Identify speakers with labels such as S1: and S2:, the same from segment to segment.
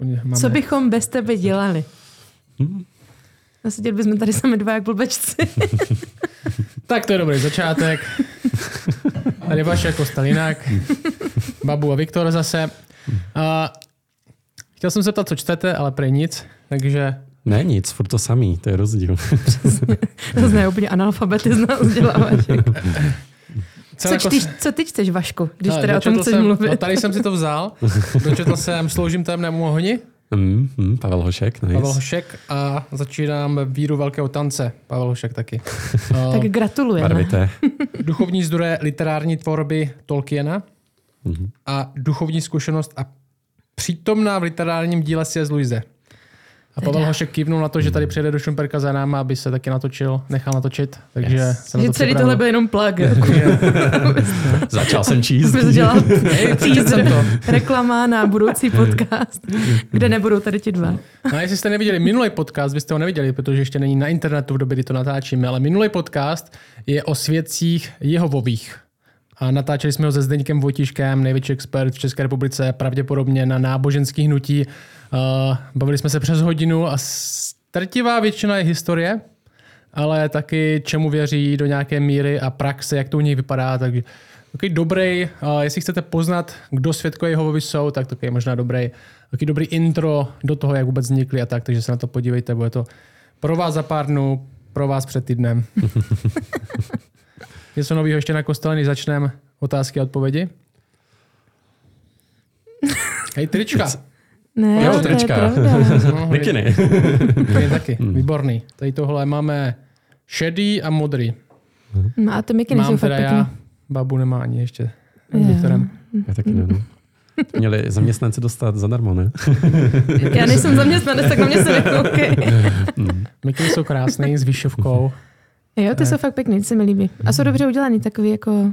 S1: Máme... Co bychom bez tebe dělali? Hmm. Naseděli bychom tady sami dva jak blbečci.
S2: tak to je dobrý začátek. Tady Vašek kostel jinak. Babu a Viktor zase. A chtěl jsem se ptat, co čtete, ale prej nic, takže...
S3: Ne, nic, furt to samý, to je rozdíl.
S1: to zná úplně analfabety z nás Co, co, čtyš, co ty čteš, Vašku, když no, teda o tom chceš
S2: jsem,
S1: mluvit?
S2: No, tady jsem si to vzal. Dočetl jsem Sloužím temnému ohni.
S3: Mm, mm, Pavel Hošek, nice.
S2: Pavel Hošek a začínám Víru velkého tance. Pavel Hošek taky.
S1: tak gratulujeme.
S3: Barvité.
S2: Duchovní zdroje literární tvorby Tolkiena mm-hmm. a duchovní zkušenost a přítomná v literárním díle C.S. Luise. A Pavel Hošek kývnul na to, že tady přijede do Šumperka za náma, aby se taky natočil, nechal natočit. Takže yes. jsem
S1: že
S2: to
S1: celý tohle byl jenom plug.
S3: Začal jsem číst.
S1: jsem to. Reklama na budoucí podcast, kde nebudou tady ti dva.
S2: No a jestli jste neviděli minulý podcast, byste ho neviděli, protože ještě není na internetu v době, kdy to natáčíme, ale minulý podcast je o svědcích Jehovových. A natáčeli jsme ho se Zdeňkem Vojtiškem, největší expert v České republice, pravděpodobně na náboženský hnutí. Uh, bavili jsme se přes hodinu a strtivá většina je historie, ale taky čemu věří do nějaké míry a praxe, jak to u nich vypadá. Takže takový dobrý, uh, jestli chcete poznat, kdo svědkové Jehovovi jsou, tak to je možná dobrý, takový dobrý intro do toho, jak vůbec vznikli a tak, takže se na to podívejte, bude to pro vás za pár dnů, pro vás před týdnem. Něco nového ještě na kostele, než začneme otázky a odpovědi? Hej, trička.
S1: Ne,
S3: jo, trička.
S2: No, Mikiny. taky, hmm. výborný. Tady tohle máme šedý a modrý.
S1: No a ty mikiny jsou fakt já,
S2: babu nemá ani ještě. Některém.
S3: Já taky ne. No. Měli zaměstnanci dostat zadarmo, ne?
S1: Já nejsem zaměstnanec, tak na mě se nekoukej.
S2: Hmm. Mikiny jsou krásné s výšovkou.
S1: Jo, ty jsou fakt pěkný, ty se mi líbí. A jsou dobře udělaný, takový jako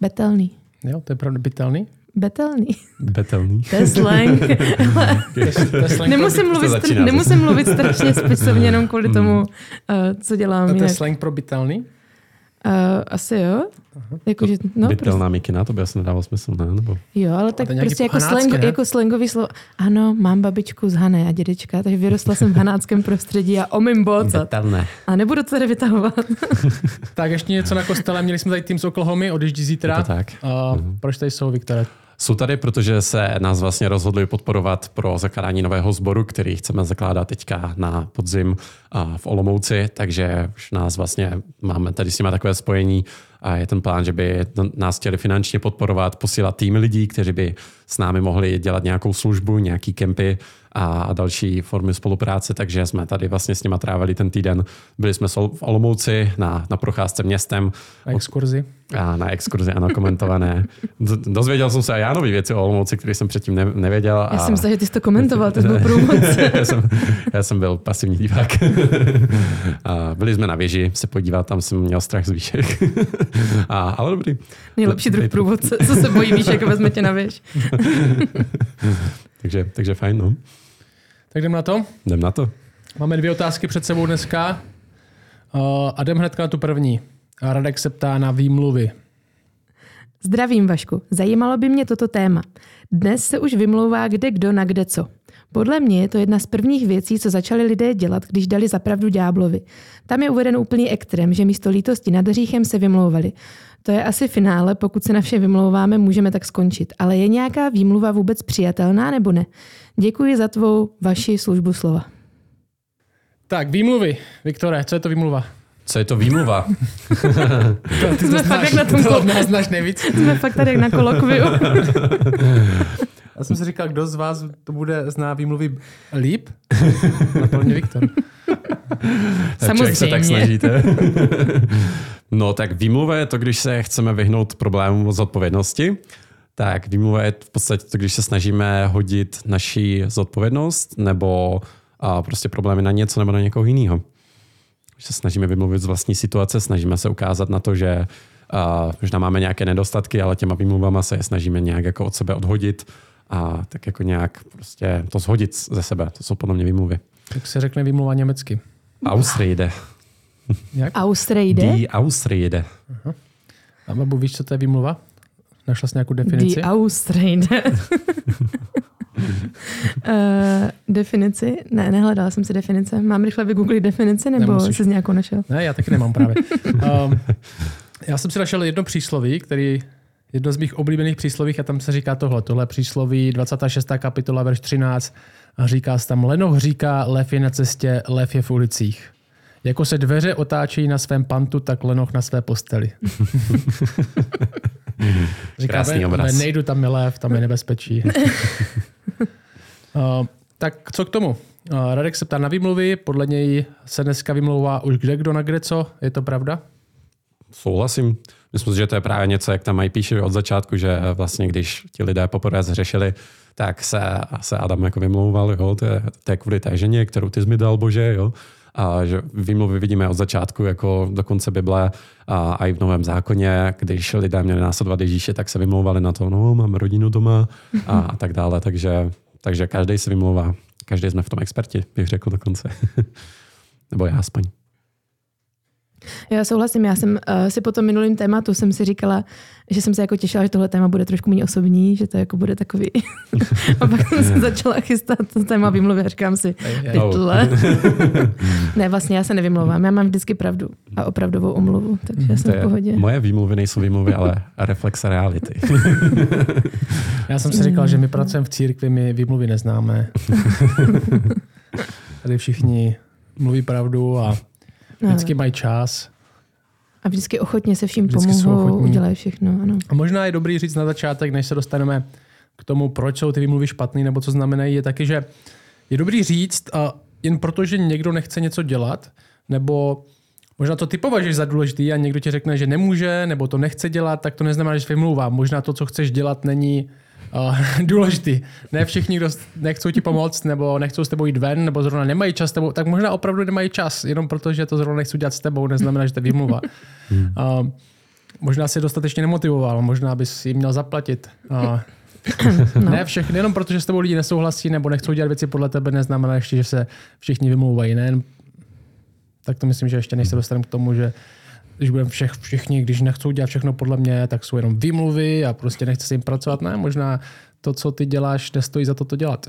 S1: betelný.
S2: Jo, to je pravda betelný.
S1: Betelný.
S3: Betelný.
S1: To je slang. nemusím, mluvit, str- nemusím mluvit strašně spisovně jenom kvůli hmm. tomu, uh, co dělám.
S2: A to je slang pro bytelný?
S1: Uh, asi jo. Jako, že, no,
S3: Bytelná prostě. mikina, to by asi nedávalo smysl, ne? Nebo...
S1: Jo, ale tak prostě jako, slang, jako slangový slovo. Ano, mám babičku z Hané a dědečka, takže vyrostla jsem v hanáckém prostředí a omím bocat.
S3: Bytelné.
S1: A nebudu to tady vytahovat.
S2: tak ještě něco na kostele. Měli jsme tady tým z Oklahomy, odjíždí zítra.
S3: Je to tak. Uh.
S2: Proč tady jsou, Viktore?
S3: Jsou tady, protože se nás vlastně rozhodli podporovat pro zakládání nového sboru, který chceme zakládat teďka na podzim v Olomouci, takže už nás vlastně máme tady s nimi takové spojení a je ten plán, že by nás chtěli finančně podporovat, posílat týmy lidí, kteří by s námi mohli dělat nějakou službu, nějaký kempy a další formy spolupráce, takže jsme tady vlastně s nimi trávili ten týden. Byli jsme v Olomouci na, na procházce městem.
S2: Na exkurzi.
S3: A na exkurzi, ano, komentované. Dozvěděl jsem se a já nové věci o Olomouci, které jsem předtím ne, nevěděl.
S1: Já jsem myslel, že ty jsi to komentoval, to byl průvod.
S3: já, jsem, já jsem byl pasivní divák. a byli jsme na věži se podívat, tam jsem měl strach z výšek. a, ale dobrý.
S1: Nejlepší druh průvodce, co se bojí výšek a vezme tě na věž.
S3: takže, takže fajn, no.
S2: Tak jdem na to?
S3: Jdem na to.
S2: Máme dvě otázky před sebou dneska. Uh, a jdem hned na tu první. Radek se ptá na výmluvy.
S1: Zdravím, Vašku. Zajímalo by mě toto téma. Dnes se už vymlouvá kde kdo na kde co. Podle mě je to jedna z prvních věcí, co začali lidé dělat, když dali zapravdu ďáblovi. Tam je uveden úplný extrém, že místo lítosti nad hříchem se vymlouvali. To je asi finále, pokud se na vše vymlouváme, můžeme tak skončit. Ale je nějaká výmluva vůbec přijatelná nebo ne? Děkuji za tvou vaši službu slova.
S2: Tak, výmluvy. Viktore, co je to výmluva?
S3: Co je to výmluva?
S2: to, ty jsme to fakt znáš, jak na tom nás znáš nejvíc.
S1: Jsme fakt tady jak na kolokviu.
S2: Já jsem si říkal, kdo z vás to bude zná výmluvy líp? Naplně Viktor.
S1: Samozřejmě.
S3: se tak snažíte. no tak výmluva je to, když se chceme vyhnout problémům z odpovědnosti. Tak výmluva je v podstatě to, když se snažíme hodit naši zodpovědnost nebo a prostě problémy na něco nebo na někoho jiného. Když se snažíme vymluvit z vlastní situace, snažíme se ukázat na to, že a možná máme nějaké nedostatky, ale těma výmluvama se je snažíme nějak jako od sebe odhodit a tak jako nějak prostě to zhodit ze sebe. To jsou podle mě výmluvy.
S2: Jak se řekne výmluva německy?
S3: Ausrede.
S1: Jak? Ausrede?
S3: Die Ausrede. Aha.
S2: A babu, víš, co to je výmluva? Našla jsi nějakou definici?
S1: Die Ausrede. Uh, definici? Ne, nehledala jsem si definice. Mám rychle vygooglit definici, nebo
S2: Nemusíš.
S1: jsi nějakou našel?
S2: Ne, já taky nemám právě. Um, já jsem si našel jedno přísloví, který jedno z mých oblíbených přísloví a tam se říká tohle. Tohle přísloví 26. kapitola, verš 13 a říká se tam Lenoch říká, lev je na cestě, lev je v ulicích. Jako se dveře otáčejí na svém pantu, tak lenoch na své posteli. Říká,
S3: Krásný
S2: "Ve-
S3: obraz.
S2: ve Nejdu, tam je lev, tam je nebezpečí. uh, tak co k tomu? Uh, Radek se ptá na výmluvy, podle něj se dneska vymlouvá už kde kdo na kde co, je to pravda?
S3: Souhlasím. Myslím si, že to je právě něco, jak tam mají píše od začátku, že vlastně když ti lidé poprvé zřešili, tak se, se Adam jako vymlouval, jo, to je, to je kvůli té ženě, kterou ty jsi mi dal, bože, jo. A že výmluvy vidíme od začátku, jako do konce Bible a, a i v Novém zákoně, když lidé měli následovat Ježíše, tak se vymlouvali na to, no, mám rodinu doma a, a tak dále. Takže, takže každý se vymlouvá. Každý jsme v tom experti, bych řekl dokonce. Nebo já aspoň.
S1: Já souhlasím, já jsem uh, si po tom minulým tématu jsem si říkala, že jsem se jako těšila, že tohle téma bude trošku méně osobní, že to jako bude takový. a pak jsem se začala chystat to téma výmluvy a říkám si, pytle. ne, vlastně já se nevymlouvám, já mám vždycky pravdu a opravdovou omluvu, takže já jsem
S3: To
S1: v
S3: je,
S1: pohodě.
S3: moje výmluvy nejsou výmluvy, ale reflexe reality.
S2: Já jsem si říkal, že my pracujeme v církvi, my výmluvy neznáme. Tady všichni mluví pravdu a vždycky mají čas.
S1: A vždycky ochotně se vším
S2: Vždycky
S1: pomohou, udělají všechno, ano.
S2: A možná je dobrý říct na začátek, než se dostaneme k tomu, proč jsou ty výmluvy špatný, nebo co znamenají, je taky, že je dobrý říct, a jen proto, že někdo nechce něco dělat, nebo možná to ty považuješ za důležitý a někdo ti řekne, že nemůže, nebo to nechce dělat, tak to neznamená, že se vymlouvá. Možná to, co chceš dělat, není uh, důležitý. Ne všichni, kdo nechcou ti pomoct, nebo nechcou s tebou jít ven, nebo zrovna nemají čas s tebou, tak možná opravdu nemají čas, jenom proto, že to zrovna nechci dělat s tebou, neznamená, že to je výmluva. Uh, možná si je dostatečně nemotivoval, možná bys jim měl zaplatit. Uh, no. Ne všechny, jenom protože s tebou lidi nesouhlasí nebo nechcou dělat věci podle tebe, neznamená ještě, že se všichni vymlouvají. Ne? Tak to myslím, že ještě než se dostaneme k tomu, že když budeme všech, všichni, když nechcou dělat všechno podle mě, tak jsou jenom výmluvy a prostě nechce s jim pracovat. Ne, možná to, co ty děláš, nestojí za to to dělat.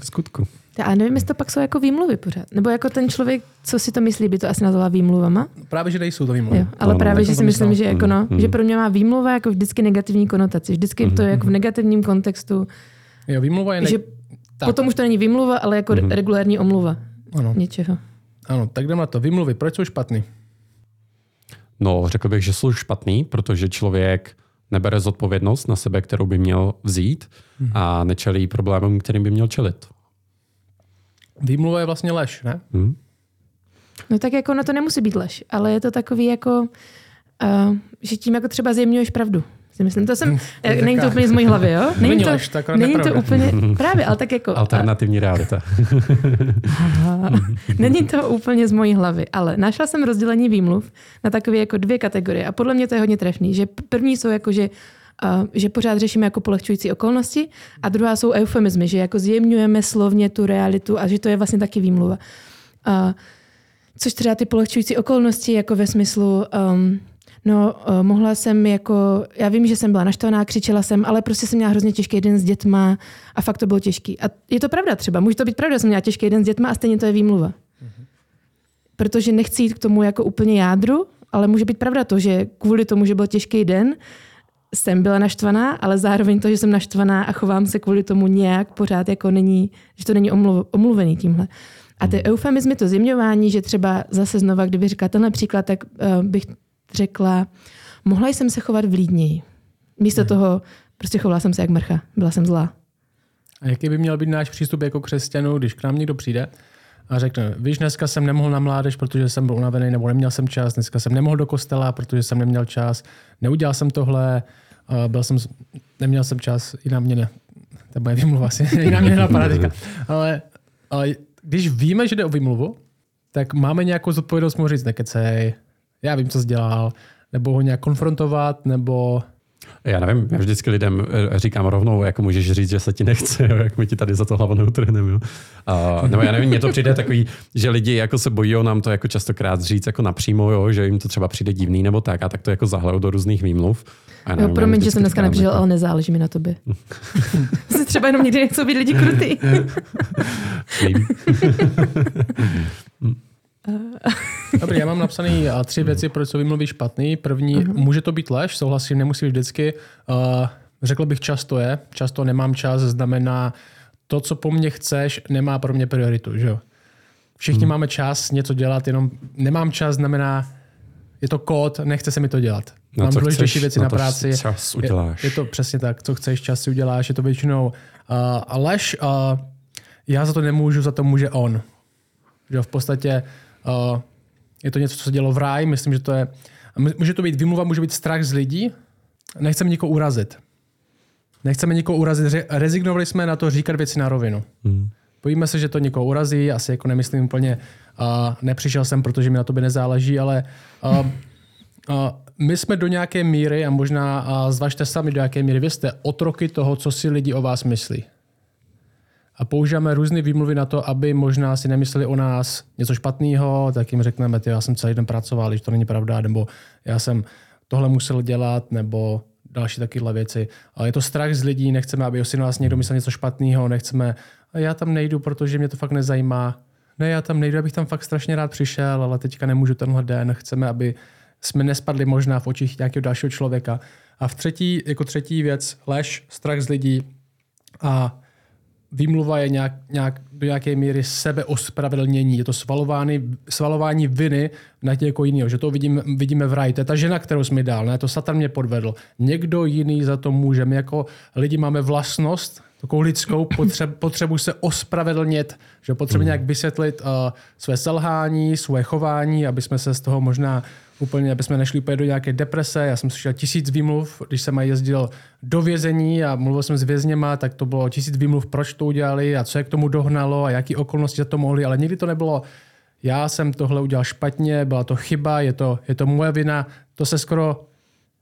S3: V skutku.
S1: A nevím, jestli to pak jsou jako výmluvy pořád. Nebo jako ten člověk, co si to myslí, by to asi nazvala výmluvama.
S2: Právě, že nejsou to výmluvy.
S1: Jo, ale
S3: no,
S1: právě, že
S2: jsem
S1: si myslím,
S2: myslel.
S1: že, jako no,
S3: Mm,
S1: že
S3: mm.
S1: pro mě má výmluva jako vždycky negativní konotaci. Vždycky to je jako v negativním kontextu,
S2: Jo, výmluva je... Ne...
S1: že
S2: tak,
S1: potom už to není výmluva, ale jako regulární omluva
S2: ano,
S1: něčeho.
S2: ano, tak jdeme na to. Výmluvy, proč jsou špatný?
S3: No, řekl bych, že jsou špatný, protože člověk nebere zodpovědnost na sebe, kterou by měl vzít a nečelí problémům, kterým by měl čelit.
S2: Výmluva je vlastně lež, ne?
S3: Hm?
S1: No tak jako no to nemusí být lež, ale je to takový jako, uh, že tím jako třeba zjemňuješ pravdu. Si myslím, to jsem,
S2: je
S1: není to úplně z mojí hlavy, jo? Není to, není to úplně, právě, ale tak jako,
S3: Alternativní realita.
S1: Aha. Není to úplně z mojí hlavy, ale našla jsem rozdělení výmluv na takové jako dvě kategorie a podle mě to je hodně trefný, že první jsou jako, že Uh, že pořád řešíme jako polehčující okolnosti a druhá jsou eufemizmy, že jako zjemňujeme slovně tu realitu a že to je vlastně taky výmluva. Uh, což třeba ty polehčující okolnosti jako ve smyslu um, No, uh, mohla jsem jako, já vím, že jsem byla naštvaná, křičela jsem, ale prostě jsem měla hrozně těžký den s dětma a fakt to bylo těžký. A je to pravda třeba, může to být pravda, že jsem měla těžký den s dětma a stejně to je výmluva. Protože nechci jít k tomu jako úplně jádru, ale může být pravda to, že kvůli tomu, že byl těžký den, jsem byla naštvaná, ale zároveň to, že jsem naštvaná a chovám se kvůli tomu nějak pořád jako není, že to není omluv, omluvený tímhle. A ty eufemizmy, to zjemňování, že třeba zase znova, kdyby říkala tenhle příklad, tak uh, bych řekla, mohla jsem se chovat vlídněji. Místo toho prostě chovala jsem se jak mrcha. Byla jsem zlá.
S2: A jaký by měl být náš přístup jako křesťanů, když k nám někdo přijde a řekne, víš, dneska jsem nemohl na mládež, protože jsem byl unavený, nebo neměl jsem čas, dneska jsem nemohl do kostela, protože jsem neměl čas, neudělal jsem tohle, byl jsem, neměl jsem čas, i na mě ne. To je moje výmluva asi, i na mě nenapadá teďka. Ale, ale když víme, že jde o výmluvu, tak máme nějakou zodpovědnost mu říct, nekecej, já vím, co jsi dělal, nebo ho nějak konfrontovat, nebo
S3: Já nevím, já vždycky lidem eh, říkám rovnou, jako můžeš říct, že se ti nechce, jo, jak my ti tady za to hlavu neutrhneme. Jo. A, nebo já nevím, mně to přijde takový, že lidi jako se bojí nám to jako častokrát říct jako napřímo, jo, že jim to třeba přijde divný nebo tak, a tak to jako zahlejou do různých výmluv.
S1: A nevím, jo, promiň, že jsem dneska nepřišel, jako... ale nezáleží mi na tobě. se třeba jenom někdy nechcou být lidi krutý.
S2: Dobrý, já mám napsané tři věci, proč jsou vymluvy špatný. První, uh-huh. může to být lež, souhlasím, nemusí být vždycky. Uh, řekl bych, často je. Často nemám čas, znamená, to, co po mně chceš, nemá pro mě prioritu. Že? Všichni hmm. máme čas něco dělat, jenom nemám čas, znamená, je to kód, nechce se mi to dělat.
S3: No,
S2: mám
S3: důležitější
S2: věci na, na práci.
S3: Čas uděláš.
S2: Je, je to přesně tak, co chceš, čas si uděláš, je to většinou. Uh, lež, uh, já za to nemůžu, za to může on. Že v podstatě Uh, je to něco, co se dělo v ráji, myslím, že to je... Může to být vymluva, může být strach z lidí. Nechceme nikoho urazit. Nechceme nikoho urazit. Rezignovali jsme na to říkat věci na rovinu. Hmm. Bojíme se, že to někoho urazí, asi jako nemyslím úplně, uh, nepřišel jsem, protože mi na tobě nezáleží, ale uh, uh, my jsme do nějaké míry, a možná uh, zvažte sami do jaké míry, vy jste otroky toho, co si lidi o vás myslí a používáme různé výmluvy na to, aby možná si nemysleli o nás něco špatného, tak jim řekneme, že já jsem celý den pracoval, když to není pravda, nebo já jsem tohle musel dělat, nebo další takovéhle věci. Ale je to strach z lidí, nechceme, aby si nás někdo myslel něco špatného, nechceme, a já tam nejdu, protože mě to fakt nezajímá. Ne, já tam nejdu, abych tam fakt strašně rád přišel, ale teďka nemůžu tenhle den. Chceme, aby jsme nespadli možná v očích nějakého dalšího člověka. A v třetí, jako třetí věc, lež, strach z lidí a výmluva je nějak, nějak, do nějaké míry sebeospravedlnění. Je to svalování, svalování viny na někoho jiného. Že to vidíme, vidíme v ráji. To je ta žena, kterou jsme dál. Ne? To Satan mě podvedl. Někdo jiný za to může. My jako lidi máme vlastnost, takovou lidskou potřebu, potřebu se ospravedlnit, že potřebujeme nějak vysvětlit uh, své selhání, své chování, aby jsme se z toho možná úplně, aby jsme nešli úplně do nějaké deprese. Já jsem slyšel tisíc výmluv, když jsem jezdil do vězení a mluvil jsem s vězněma, tak to bylo tisíc výmluv, proč to udělali a co je k tomu dohnalo a jaký okolnosti za to mohli, ale nikdy to nebylo já jsem tohle udělal špatně, byla to chyba, je to, je to moje vina. To se skoro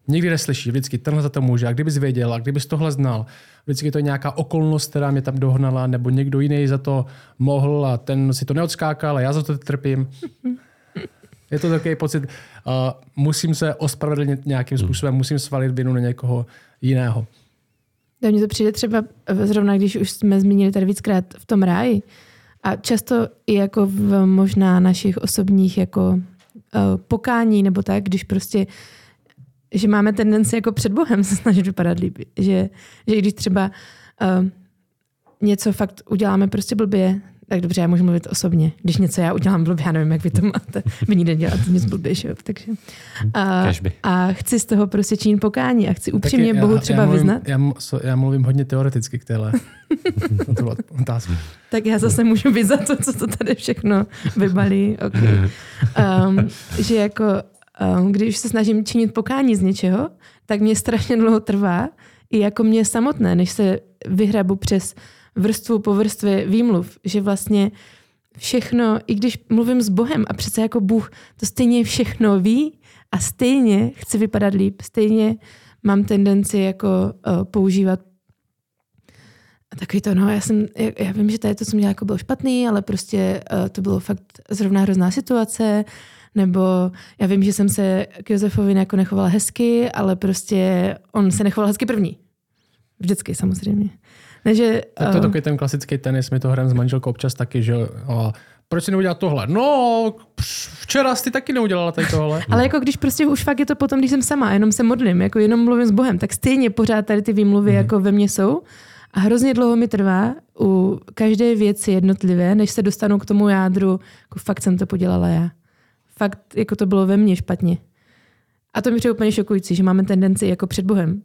S2: nikdy neslyší. Vždycky tenhle za to může. A kdybys věděl, a kdybys tohle znal, vždycky to je nějaká okolnost, která mě tam dohnala, nebo někdo jiný za to mohl a ten si to neodskákal a já za to trpím. Je to takový pocit, uh, musím se ospravedlnit nějakým hmm. způsobem, musím svalit vinu na někoho jiného.
S1: Tak mně to přijde třeba zrovna, když už jsme zmínili tady víckrát v tom ráji, a často i jako v možná našich osobních jako uh, pokání nebo tak, když prostě že máme tendenci jako před Bohem se snažit vypadat líp. Že, že když třeba uh, něco fakt uděláme prostě blbě, tak dobře, já můžu mluvit osobně. Když něco já udělám blbě, já nevím, jak vy to máte. Vy nikdy děláte nic blbě, že jo? Takže, a, a, chci z toho prostě činit pokání a chci upřímně já, Bohu třeba
S2: já mluvím,
S1: vyznat.
S2: Já, já mluvím hodně teoreticky k téhle otázku.
S1: tak já zase můžu být za to, co to tady všechno vybalí. Okay. Um, že jako, um, když se snažím činit pokání z něčeho, tak mě strašně dlouho trvá, i jako mě samotné, než se vyhrabu přes vrstvu po vrstvě výmluv, že vlastně všechno, i když mluvím s Bohem a přece jako Bůh to stejně všechno ví a stejně chci vypadat líp, stejně mám tendenci jako uh, používat a takový to, no, já jsem, já, já vím, že tady to, co mě jako bylo špatný, ale prostě uh, to bylo fakt zrovna hrozná situace, nebo já vím, že jsem se k Josefovi jako nechovala hezky, ale prostě on se nechoval hezky první. Vždycky samozřejmě.
S2: Takže, tak to je eh, takový ten klasický tenis, my to hrajeme s manželkou občas taky, že a proč si neudělat tohle? No, včera jsi taky neudělala tady tohle.
S1: Ale jako když prostě už fakt je to potom, když jsem sama, jenom se modlím, jako jenom mluvím s Bohem, tak stejně pořád tady ty výmluvy mm. jako ve mně jsou. A hrozně dlouho mi trvá u každé věci jednotlivé, než se dostanu k tomu jádru, jako fakt jsem to podělala já. Fakt jako to bylo ve mně špatně. A to mi přijde úplně šokující, že máme tendenci jako před Bohem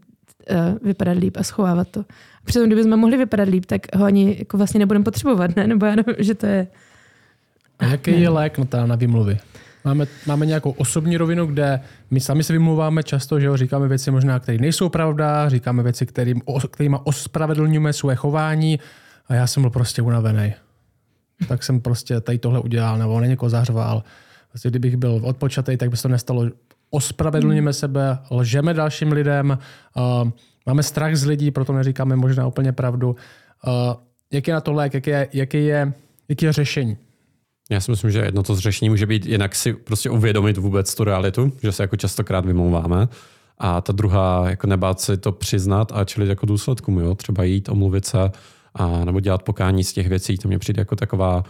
S1: uh, vypadat líp a schovávat to. A přitom, kdybychom mohli vypadat líp, tak ho ani jako vlastně nebudeme potřebovat, ne? Nebo já nevím, že to je...
S2: A jaký ne. je lék na, na výmluvy? Máme, máme nějakou osobní rovinu, kde my sami se vymluváme často, že jo, říkáme věci možná, které nejsou pravda, říkáme věci, kterým, kterými ospravedlňujeme své chování a já jsem byl prostě unavený. Tak jsem prostě tady tohle udělal, nebo na někoho zařval. Vlastně, kdybych byl odpočatý, tak by se to nestalo ospravedlníme hmm. sebe, lžeme dalším lidem, uh, máme strach z lidí, proto neříkáme možná úplně pravdu. Uh, jak je na to lék, jaký je, jaký je, jaký je řešení?
S3: Já si myslím, že jedno to z řešení může být jinak si prostě uvědomit vůbec tu realitu, že se jako častokrát vymlouváme. A ta druhá, jako nebát si to přiznat a čelit jako důsledkům, jo? třeba jít, omluvit se a, nebo dělat pokání z těch věcí, to mě přijde jako taková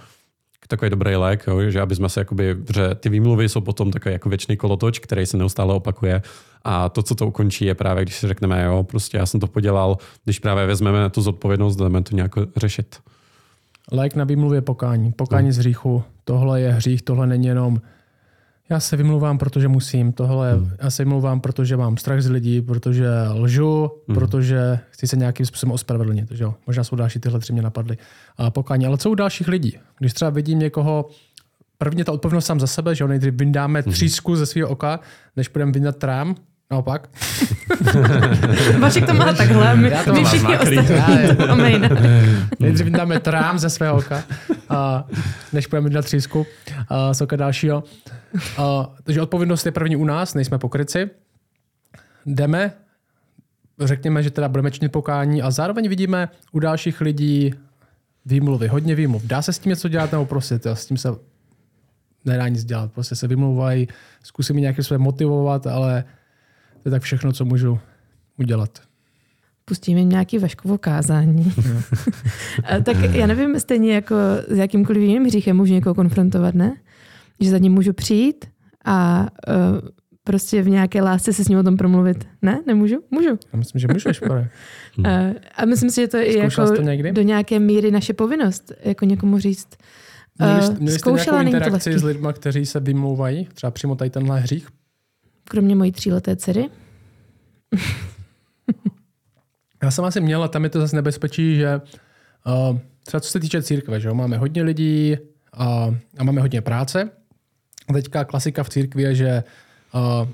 S3: takový dobrý lék, jo? že aby jsme se jakoby, že ty výmluvy jsou potom takový jako věčný kolotoč, který se neustále opakuje a to, co to ukončí, je právě, když si řekneme, jo, prostě já jsem to podělal, když právě vezmeme tu zodpovědnost, jdeme to nějak řešit.
S2: Lék na výmluvě pokání. Pokání no. z hříchu. Tohle je hřích, tohle není jenom já se vymluvám, protože musím. Tohle hmm. já se vymluvám, protože mám strach z lidí, protože lžu, hmm. protože chci se nějakým způsobem ospravedlnit. Takže jo, možná jsou další tyhle tři mě napadly. A pokání. Ale co u dalších lidí? Když třeba vidím někoho, prvně ta odpovědnost sám za sebe, že jo, nejdřív vyndáme hmm. třísku ze svého oka, než budeme vyndat trám, Naopak.
S1: Vašek to má takhle, my, Já to my všichni ostatní
S2: Nejdřív dáme trám ze svého oka, a, než půjdeme na třísku a, z oka dalšího. A, takže odpovědnost je první u nás, nejsme pokryci. Jdeme, řekněme, že teda budeme činit pokání a zároveň vidíme u dalších lidí výmluvy, hodně výmluv. Dá se s tím něco dělat nebo prostě s tím se nedá nic dělat. Prostě se vymlouvají, zkusím nějakým způsobem motivovat, ale to je tak všechno, co můžu udělat.
S1: Pustíme jim nějaký Vaškovo kázání. tak já nevím, stejně jako s jakýmkoliv jiným hříchem můžu někoho konfrontovat, ne? Že za ním můžu přijít a uh, prostě v nějaké lásce se s ním o tom promluvit. Ne? Nemůžu? Můžu.
S2: Já myslím, že můžeš, uh,
S1: A myslím si, že to je jako to do nějaké míry naše povinnost, jako někomu říct.
S2: Uh, měli, jste, měli jste nějakou interakci s lidmi, kteří se vymlouvají? Třeba přímo tady tenhle hřích?
S1: Kromě mojí tříleté dcery.
S2: Já jsem asi měl, a tam je to zase nebezpečí, že uh, třeba co se týče církve, že jo, máme hodně lidí a, a máme hodně práce. Teďka klasika v církvi je, že uh,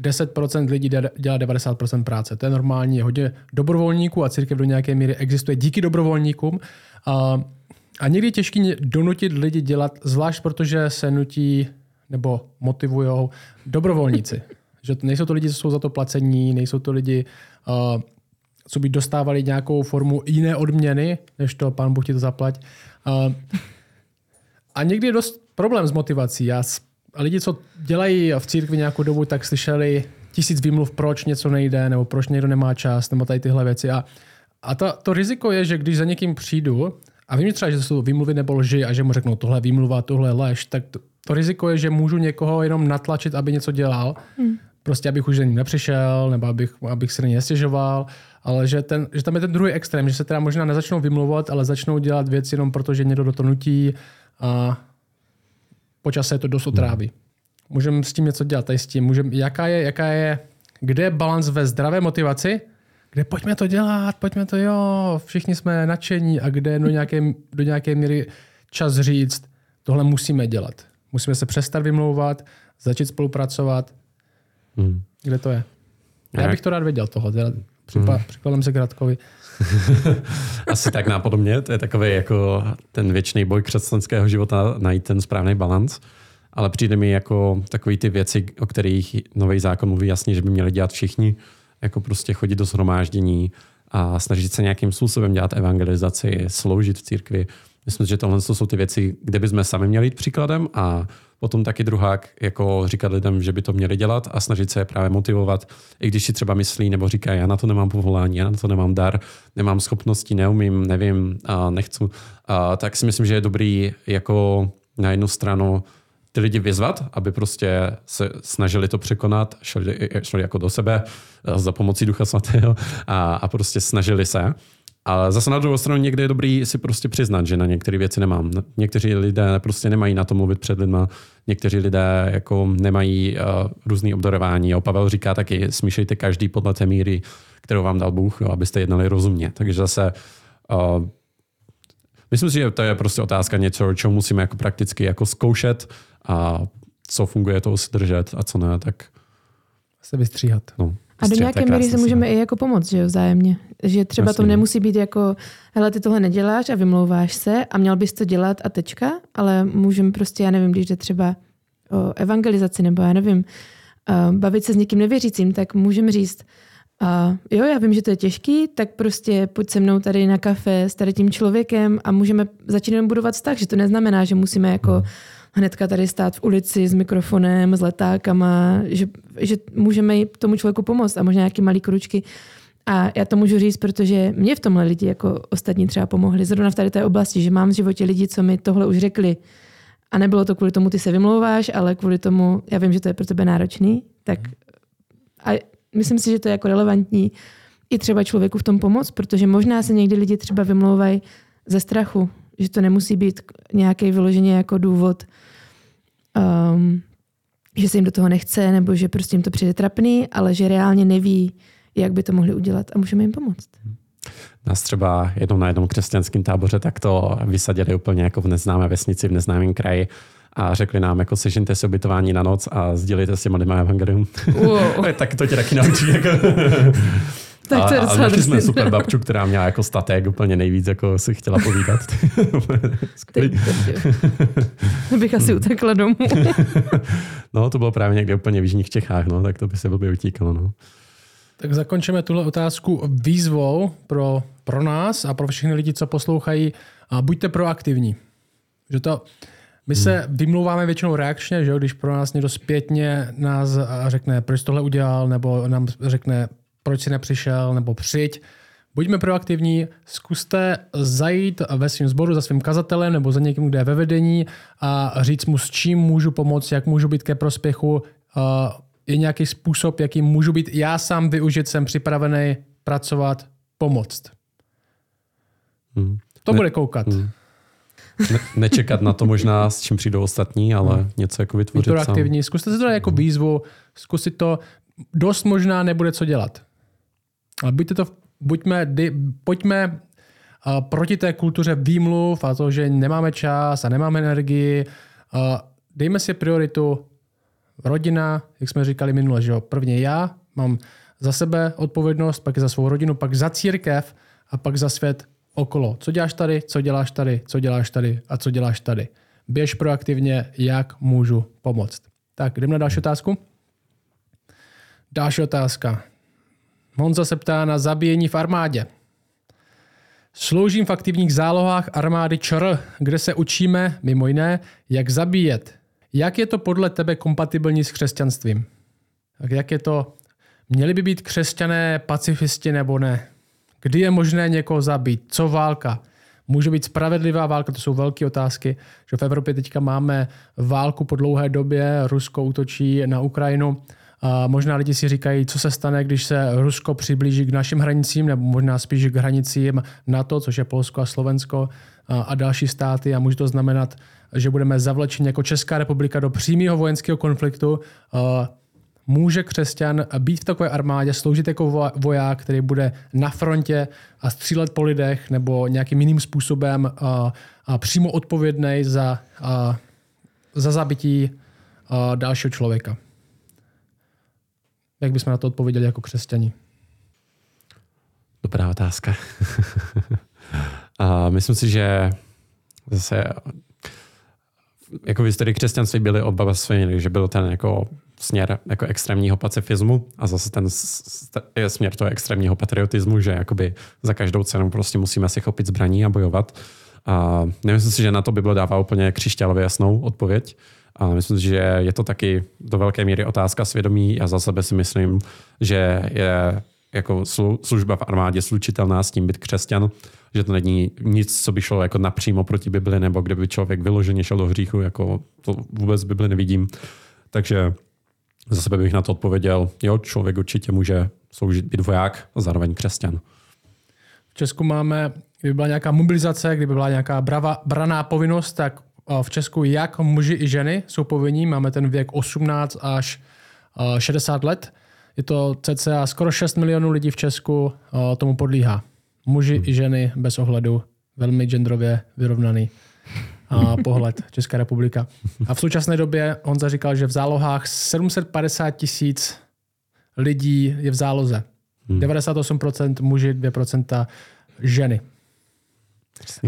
S2: 10% lidí dělá 90% práce. To je normální, je hodně dobrovolníků a církev do nějaké míry existuje díky dobrovolníkům. A, a někdy je těžké donutit lidi dělat, zvlášť protože se nutí nebo motivují dobrovolníci. že nejsou to lidi, co jsou za to placení, nejsou to lidi, uh, co by dostávali nějakou formu jiné odměny, než to pán Bůh ti to zaplať. Uh, a někdy je dost problém s motivací. Já, a lidi, co dělají v církvi nějakou dobu, tak slyšeli tisíc výmluv, proč něco nejde, nebo proč někdo nemá čas, nebo tady tyhle věci. A, a to, to riziko je, že když za někým přijdu a vím třeba, že to jsou výmluvy nebo lži a že mu řeknou tohle výmluva, tohle lež, tak to, to riziko je, že můžu někoho jenom natlačit, aby něco dělal. Hmm. Prostě abych už za ním nepřišel, nebo abych, abych se na ně nestěžoval, ale že, ten, že tam je ten druhý extrém, že se teda možná nezačnou vymlouvat, ale začnou dělat věci jenom proto, že někdo do toho nutí a počas se to dost otráví. Můžeme s tím něco dělat, tady s tím. Můžem, jaká je, jaká je, kde je balans ve zdravé motivaci, kde pojďme to dělat, pojďme to, jo, všichni jsme nadšení a kde do nějaké, do nějaké míry čas říct, tohle musíme dělat. Musíme se přestat vymlouvat, začít spolupracovat. Hmm. Kde to je? A já bych to rád věděl toho. Připa, hmm. Přikladám se Gradkovi.
S3: Asi tak nápodobně. To je takový jako ten věčný boj křesťanského života najít ten správný balans. Ale přijde mi jako takový ty věci, o kterých nový zákon mluví jasně, že by měli dělat všichni, jako prostě chodit do shromáždění a snažit se nějakým způsobem dělat evangelizaci, sloužit v církvi, Myslím, že tohle jsou ty věci, kde bychom sami měli jít příkladem a potom taky druhák, jako říkat lidem, že by to měli dělat a snažit se je právě motivovat, i když si třeba myslí nebo říká, já na to nemám povolání, já na to nemám dar, nemám schopnosti, neumím, nevím, a nechci, a tak si myslím, že je dobrý jako na jednu stranu ty lidi vyzvat, aby prostě se snažili to překonat, šli, šli jako do sebe za pomocí Ducha Svatého a, a prostě snažili se. Ale zase na druhou stranu někdy je dobrý si prostě přiznat, že na některé věci nemám. Někteří lidé prostě nemají na to mluvit před lidma, někteří lidé jako nemají uh, různý obdarování. Jo, Pavel říká taky, smíšejte každý podle té míry, kterou vám dal Bůh, jo, abyste jednali rozumně. Takže zase uh, myslím si, že to je prostě otázka něco, co musíme jako prakticky jako zkoušet a co funguje, to si držet a co ne, tak
S2: se vystříhat.
S3: No.
S1: A do nějaké míry se můžeme i jako pomoct, že jo, vzájemně. Že třeba to nemusí být jako, hele, ty tohle neděláš a vymlouváš se a měl bys to dělat a tečka, ale můžeme prostě, já nevím, když jde třeba o evangelizaci nebo já nevím, uh, bavit se s někým nevěřícím, tak můžeme říct, a jo, já vím, že to je těžký, tak prostě pojď se mnou tady na kafe s tady tím člověkem a můžeme začít budovat vztah, že to neznamená, že musíme jako. Hnedka tady stát v ulici s mikrofonem, s letákama, že, že můžeme tomu člověku pomoct a možná nějaký malý kručky. A já to můžu říct, protože mě v tomhle lidi jako ostatní třeba pomohli. Zrovna v tady té oblasti, že mám v životě lidi, co mi tohle už řekli. A nebylo to kvůli tomu, ty se vymlouváš, ale kvůli tomu, já vím, že to je pro tebe náročný, tak a myslím si, že to je jako relevantní i třeba člověku v tom pomoct, protože možná se někdy lidi třeba vymlouvají ze strachu, že to nemusí být nějaký vyloženě jako důvod, um, že se jim do toho nechce, nebo že prostě jim to přijde trapný, ale že reálně neví, jak by to mohli udělat a můžeme jim pomoct.
S3: Nás třeba jednou na jednom křesťanském táboře tak to vysadili úplně jako v neznámé vesnici, v neznámém kraji a řekli nám, jako sežente si ubytování na noc a sdělíte s těma lidmi evangelium. Wow. tak to tě taky naučí. Jako.
S1: Tak to je
S3: a, a našli jsme super babču, která měla jako statek úplně nejvíc, jako si chtěla povídat.
S1: bych asi utekla domů.
S3: no, to bylo právě někde úplně v Jižních Čechách, no, tak to by se blbě utíkalo. No.
S2: Tak zakončíme tuhle otázku výzvou pro, pro nás a pro všechny lidi, co poslouchají. A buďte proaktivní. Že to, my se hmm. vymlouváme většinou reakčně, že když pro nás někdo zpětně nás řekne, proč tohle udělal, nebo nám řekne, proč si nepřišel, nebo přijď. Buďme proaktivní, zkuste zajít ve svém sboru za svým kazatelem nebo za někým, kde je ve vedení a říct mu, s čím můžu pomoct, jak můžu být ke prospěchu. Je nějaký způsob, jaký můžu být já sám využit, jsem připravený pracovat, pomoct. Hmm. To ne, bude koukat. Hmm
S3: ne, nečekat na to možná, s čím přijdou ostatní, ale hmm. něco jako vytvořit
S2: proaktivní. Sám. Zkuste si to jako výzvu, zkusit to. Dost možná nebude co dělat. Ale buďte to, buďme, di, pojďme uh, proti té kultuře výmluv a to, že nemáme čas a nemáme energii. Uh, dejme si prioritu rodina, jak jsme říkali minule, že jo, prvně já mám za sebe odpovědnost, pak za svou rodinu, pak za církev a pak za svět okolo. Co děláš tady, co děláš tady, co děláš tady a co děláš tady. Běž proaktivně, jak můžu pomoct. Tak, jdeme na další otázku. Další otázka. Honza se ptá na zabíjení v armádě. Sloužím v aktivních zálohách armády ČR, kde se učíme, mimo jiné, jak zabíjet. Jak je to podle tebe kompatibilní s křesťanstvím? Tak jak je to? Měli by být křesťané pacifisti nebo ne? Kdy je možné někoho zabít? Co válka? Může být spravedlivá válka, to jsou velké otázky, že v Evropě teďka máme válku po dlouhé době, Rusko útočí na Ukrajinu. A možná lidi si říkají, co se stane, když se Rusko přiblíží k našim hranicím, nebo možná spíš k hranicím NATO, což je Polsko a Slovensko a, další státy. A může to znamenat, že budeme zavlečeni jako Česká republika do přímého vojenského konfliktu. Může křesťan být v takové armádě, sloužit jako voják, který bude na frontě a střílet po lidech nebo nějakým jiným způsobem a, přímo odpovědný za, za zabití dalšího člověka. Jak bychom na to odpověděli jako křesťani?
S3: Dobrá otázka. a myslím si, že zase jako v historii křesťanství byly oba své, že byl ten jako směr jako extrémního pacifismu a zase ten směr toho extrémního patriotismu, že jakoby za každou cenu prostě musíme si chopit zbraní a bojovat. A nemyslím si, že na to Bible dává úplně křišťálově jasnou odpověď. A myslím že je to taky do velké míry otázka svědomí. Já za sebe si myslím, že je jako služba v armádě slučitelná s tím být křesťan, že to není nic, co by šlo jako napřímo proti Bibli, nebo kde by člověk vyloženě šel do hříchu, jako to vůbec Bibli nevidím. Takže za sebe bych na to odpověděl, jo, člověk určitě může sloužit být voják a zároveň křesťan.
S2: V Česku máme, kdyby byla nějaká mobilizace, kdyby byla nějaká brava, braná povinnost, tak v Česku jak muži i ženy jsou povinní. Máme ten věk 18 až 60 let. Je to cca skoro 6 milionů lidí v Česku tomu podlíhá. Muži hmm. i ženy bez ohledu, velmi genderově vyrovnaný a pohled Česká republika. A v současné době on říkal, že v zálohách 750 tisíc lidí je v záloze. Hmm. 98% muži, 2% ženy.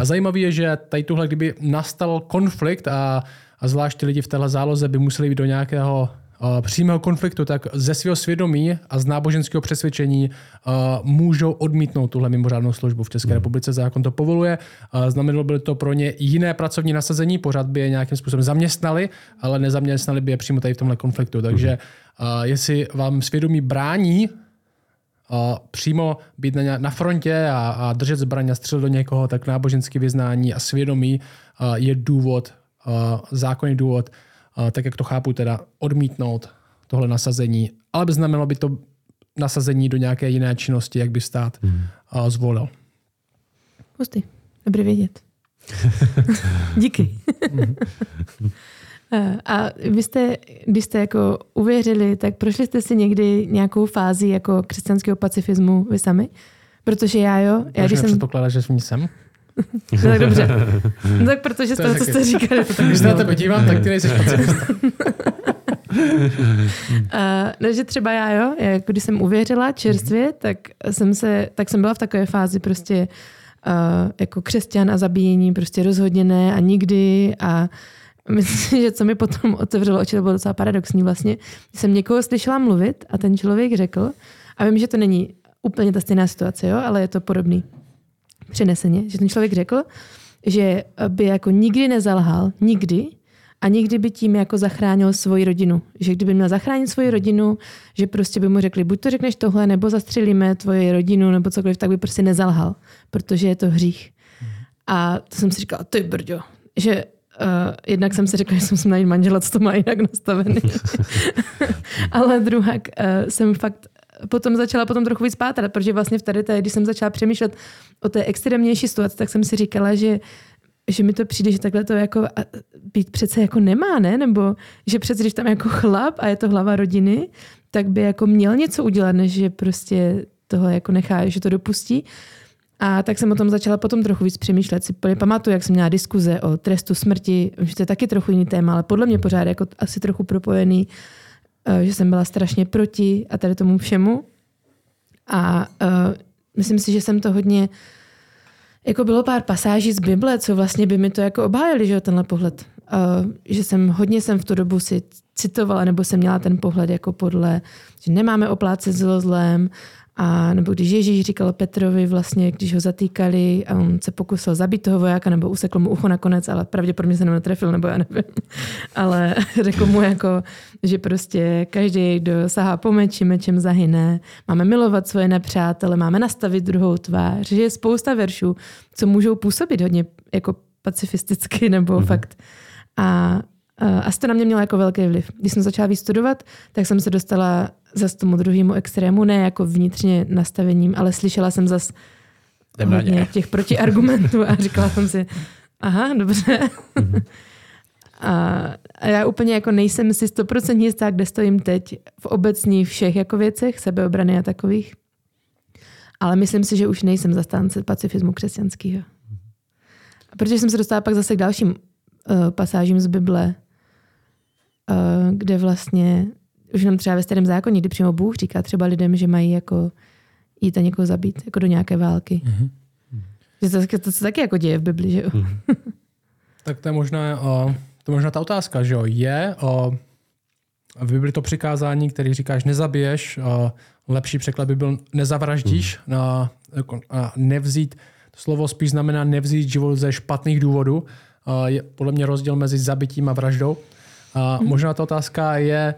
S2: A zajímavé je, že tady tuhle, kdyby nastal konflikt a, a zvlášť ty lidi v téhle záloze by museli být do nějakého uh, přímého konfliktu, tak ze svého svědomí a z náboženského přesvědčení uh, můžou odmítnout tuhle mimořádnou službu. V České republice zákon to povoluje. Uh, znamenalo by to pro ně jiné pracovní nasazení, pořád by je nějakým způsobem zaměstnali, ale nezaměstnali by je přímo tady v tomhle konfliktu. Takže uh, jestli vám svědomí brání uh, přímo být na, na frontě a, a držet zbraň a střelit do někoho, tak náboženské vyznání a svědomí uh, je důvod, uh, zákonný důvod, uh, tak jak to chápu, teda odmítnout tohle nasazení, ale by znamenalo by to nasazení do nějaké jiné činnosti, jak by stát uh, zvolil.
S1: Hustý. Dobrý vědět. Díky. Eh, A vy jste, když jste jako uvěřili, tak prošli jste si někdy nějakou fázi jako křesťanského pacifismu vy sami? Protože já jo. Já, když jsem...
S2: předpokládal, že jsem jsem.
S1: No, tak dobře. No, tak protože z
S2: To
S1: co jste říkali, to tak
S2: Když se na tebe dívám, tak ty nejsi pacifista.
S1: Uh, no, že třeba já, jo, já, jako když jsem uvěřila čerstvě, tak jsem, se, tak jsem byla v takové fázi prostě uh, jako křesťan a zabíjení prostě rozhodně ne a nikdy a myslím si, že co mi potom otevřelo oči, to bylo docela paradoxní vlastně. Jsem někoho slyšela mluvit a ten člověk řekl, a vím, že to není úplně ta stejná situace, jo, ale je to podobný přeneseně, že ten člověk řekl, že by jako nikdy nezalhal, nikdy, a nikdy by tím jako zachránil svoji rodinu. Že kdyby měl zachránit svoji rodinu, že prostě by mu řekli, buď to řekneš tohle, nebo zastřelíme tvoji rodinu, nebo cokoliv, tak by prostě nezalhal, protože je to hřích. A to jsem si říkala, ty brďo, že uh, jednak jsem si řekla, že jsem musím najít manžela, co to má jinak nastavený. Ale druhá, uh, jsem fakt potom začala potom trochu víc pátrat, protože vlastně v tady té, když jsem začala přemýšlet o té extrémnější situaci, tak jsem si říkala, že že mi to přijde, že takhle to jako být přece jako nemá, ne? Nebo že přece, když tam jako chlap a je to hlava rodiny, tak by jako měl něco udělat, než že prostě toho jako nechá, že to dopustí. A tak jsem o tom začala potom trochu víc přemýšlet. Si pamatuju, jak jsem měla diskuze o trestu smrti, že to je taky trochu jiný téma, ale podle mě pořád jako asi trochu propojený, eh, že jsem byla strašně proti a tady tomu všemu. A uh, myslím si, že jsem to hodně jako bylo pár pasáží z Bible, co vlastně by mi to jako obhájili, že tenhle pohled. Uh, že jsem hodně jsem v tu dobu si citovala, nebo jsem měla ten pohled jako podle, že nemáme oplácet zlo zlém, a nebo když Ježíš říkal Petrovi vlastně, když ho zatýkali a on se pokusil zabít toho vojáka, nebo usekl mu ucho nakonec, ale pravděpodobně se jenom netrefil, nebo já nevím. Ale řekl mu jako, že prostě každý, kdo sahá po meči, mečem zahyne. Máme milovat svoje nepřátele, máme nastavit druhou tvář. Že je spousta veršů, co můžou působit hodně jako pacifisticky, nebo mm-hmm. fakt. A asi to na mě mělo jako velký vliv. Když jsem začala víc studovat, tak jsem se dostala zase tomu druhému extrému, ne jako vnitřně nastavením, ale slyšela jsem zase hodně
S2: ně.
S1: těch protiargumentů a říkala jsem si, aha, dobře. A, a já úplně jako nejsem si stoprocentně jistá, kde stojím teď v obecní všech jako věcech, sebeobrany a takových. Ale myslím si, že už nejsem zastánce pacifismu křesťanského. A protože jsem se dostala pak zase k dalším uh, pasážím z Bible, kde vlastně už jenom třeba ve starém zákoně, kdy přímo Bůh říká třeba lidem, že mají jako jít a někoho zabít, jako do nějaké války. Mm-hmm. Že to, to, se taky jako děje v Bibli, že jo? Mm.
S2: Tak to je možná, uh, to je možná ta otázka, že jo, je uh, v Bibli to přikázání, který říkáš nezabiješ, uh, lepší překlad by byl nezavraždíš, hmm. uh, jako, uh, nevzít, to slovo spíš znamená nevzít život ze špatných důvodů, je podle mě rozdíl mezi zabitím a vraždou. Hmm. Možná ta otázka je,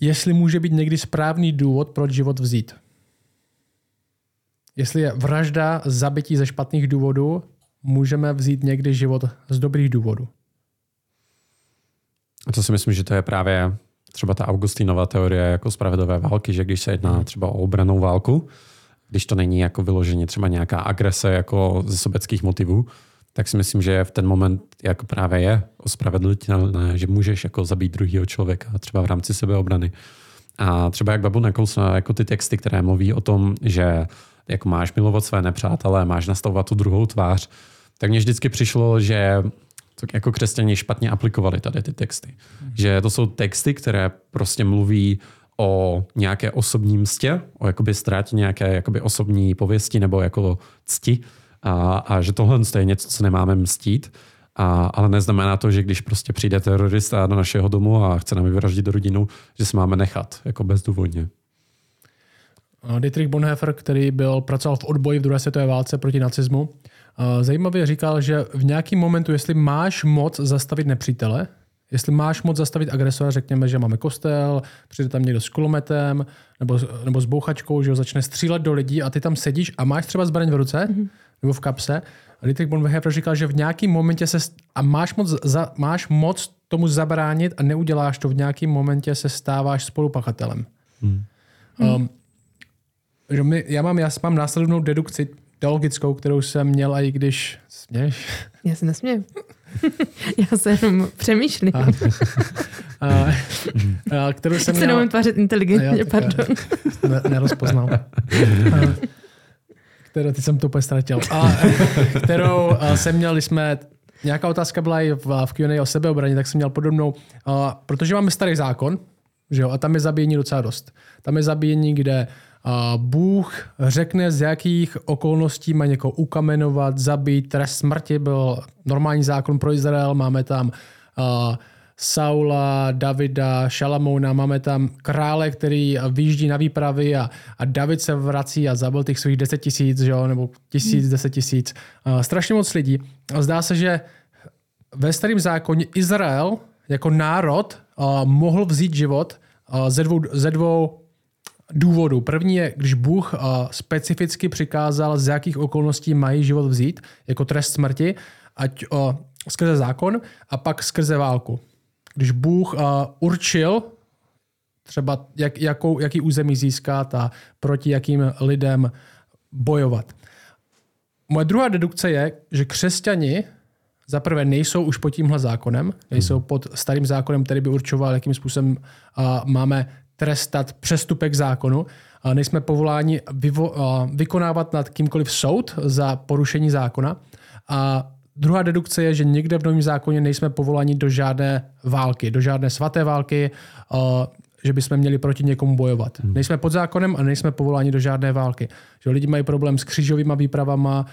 S2: jestli může být někdy správný důvod, proč život vzít. Jestli je vražda zabití ze špatných důvodů, můžeme vzít někdy život z dobrých důvodů.
S3: A to si myslím, že to je právě třeba ta Augustinova teorie jako spravedlivé války, že když se jedná třeba o obranou válku, když to není jako vyloženě třeba nějaká agrese jako ze sobeckých motivů, tak si myslím, že v ten moment jako právě je ospravedlitelné, že můžeš jako zabít druhého člověka třeba v rámci sebeobrany. A třeba jak Babu nakousla jako ty texty, které mluví o tom, že jako máš milovat své nepřátelé, máš nastavovat tu druhou tvář, tak mně vždycky přišlo, že to jako křesťani špatně aplikovali tady ty texty. Mm. Že to jsou texty, které prostě mluví o nějaké osobní mstě, o jakoby ztrátě nějaké jakoby osobní pověsti nebo jako cti a, a že tohle je něco, co nemáme mstít. A, ale neznamená to, že když prostě přijde terorista do našeho domu a chce nám vyvraždit rodinu, že se máme nechat, jako bezdůvodně.
S2: Dietrich Bonhoeffer, který byl, pracoval v odboji v druhé světové válce proti nacismu, zajímavě říkal, že v nějakém momentu, jestli máš moc zastavit nepřítele, jestli máš moc zastavit agresora, řekněme, že máme kostel, přijde tam někdo s kulometem nebo, nebo s bouchačkou, že ho začne střílet do lidí a ty tam sedíš a máš třeba zbraň v ruce mm-hmm. Nebo v kapse. A Dietrich Bonhoeffer říkal, že v nějakém momentě se a máš moc, za, máš moc tomu zabránit a neuděláš to, v nějakém momentě se stáváš spolupachatelem. Mm. Um, že my, já, mám, já mám následnou dedukci teologickou, kterou jsem měl, i když směš.
S1: Já se nesměju. Já se jenom přemýšlím. A,
S2: a, a, kterou jsem
S1: se měl... tvářit inteligentně, já, pardon.
S2: Ne, nerozpoznal. A, kterou, teď jsem to úplně ztratil. A, kterou a, jsem měl, když jsme nějaká otázka byla i v, v Q&A o sebeobraně, tak jsem měl podobnou, a, protože máme starý zákon, že jo, a tam je zabíjení docela dost. Tam je zabíjení, kde a Bůh řekne, z jakých okolností má někoho ukamenovat, zabít. Trest smrti byl normální zákon pro Izrael. Máme tam Saula, Davida, Šalamouna, máme tam krále, který vyjíždí na výpravy a, a David se vrací a zabil těch svých deset tisíc, nebo tisíc, deset tisíc. Uh, strašně moc lidí. A zdá se, že ve starém zákoně Izrael jako národ uh, mohl vzít život uh, ze dvou, ze dvou důvodů. První je, když Bůh specificky přikázal, z jakých okolností mají život vzít, jako trest smrti, ať o, skrze zákon a pak skrze válku. Když Bůh určil třeba, jak, jakou, jaký území získat a proti jakým lidem bojovat. Moje druhá dedukce je, že křesťani za prvé nejsou už pod tímhle zákonem, nejsou pod starým zákonem, který by určoval, jakým způsobem máme trestat přestupek zákonu. Nejsme povoláni vyvo, vykonávat nad kýmkoliv soud za porušení zákona. A druhá dedukce je, že nikde v novém zákoně nejsme povoláni do žádné války, do žádné svaté války, že bychom měli proti někomu bojovat. Hmm. Nejsme pod zákonem a nejsme povoláni do žádné války. Že lidi mají problém s křížovými výpravama,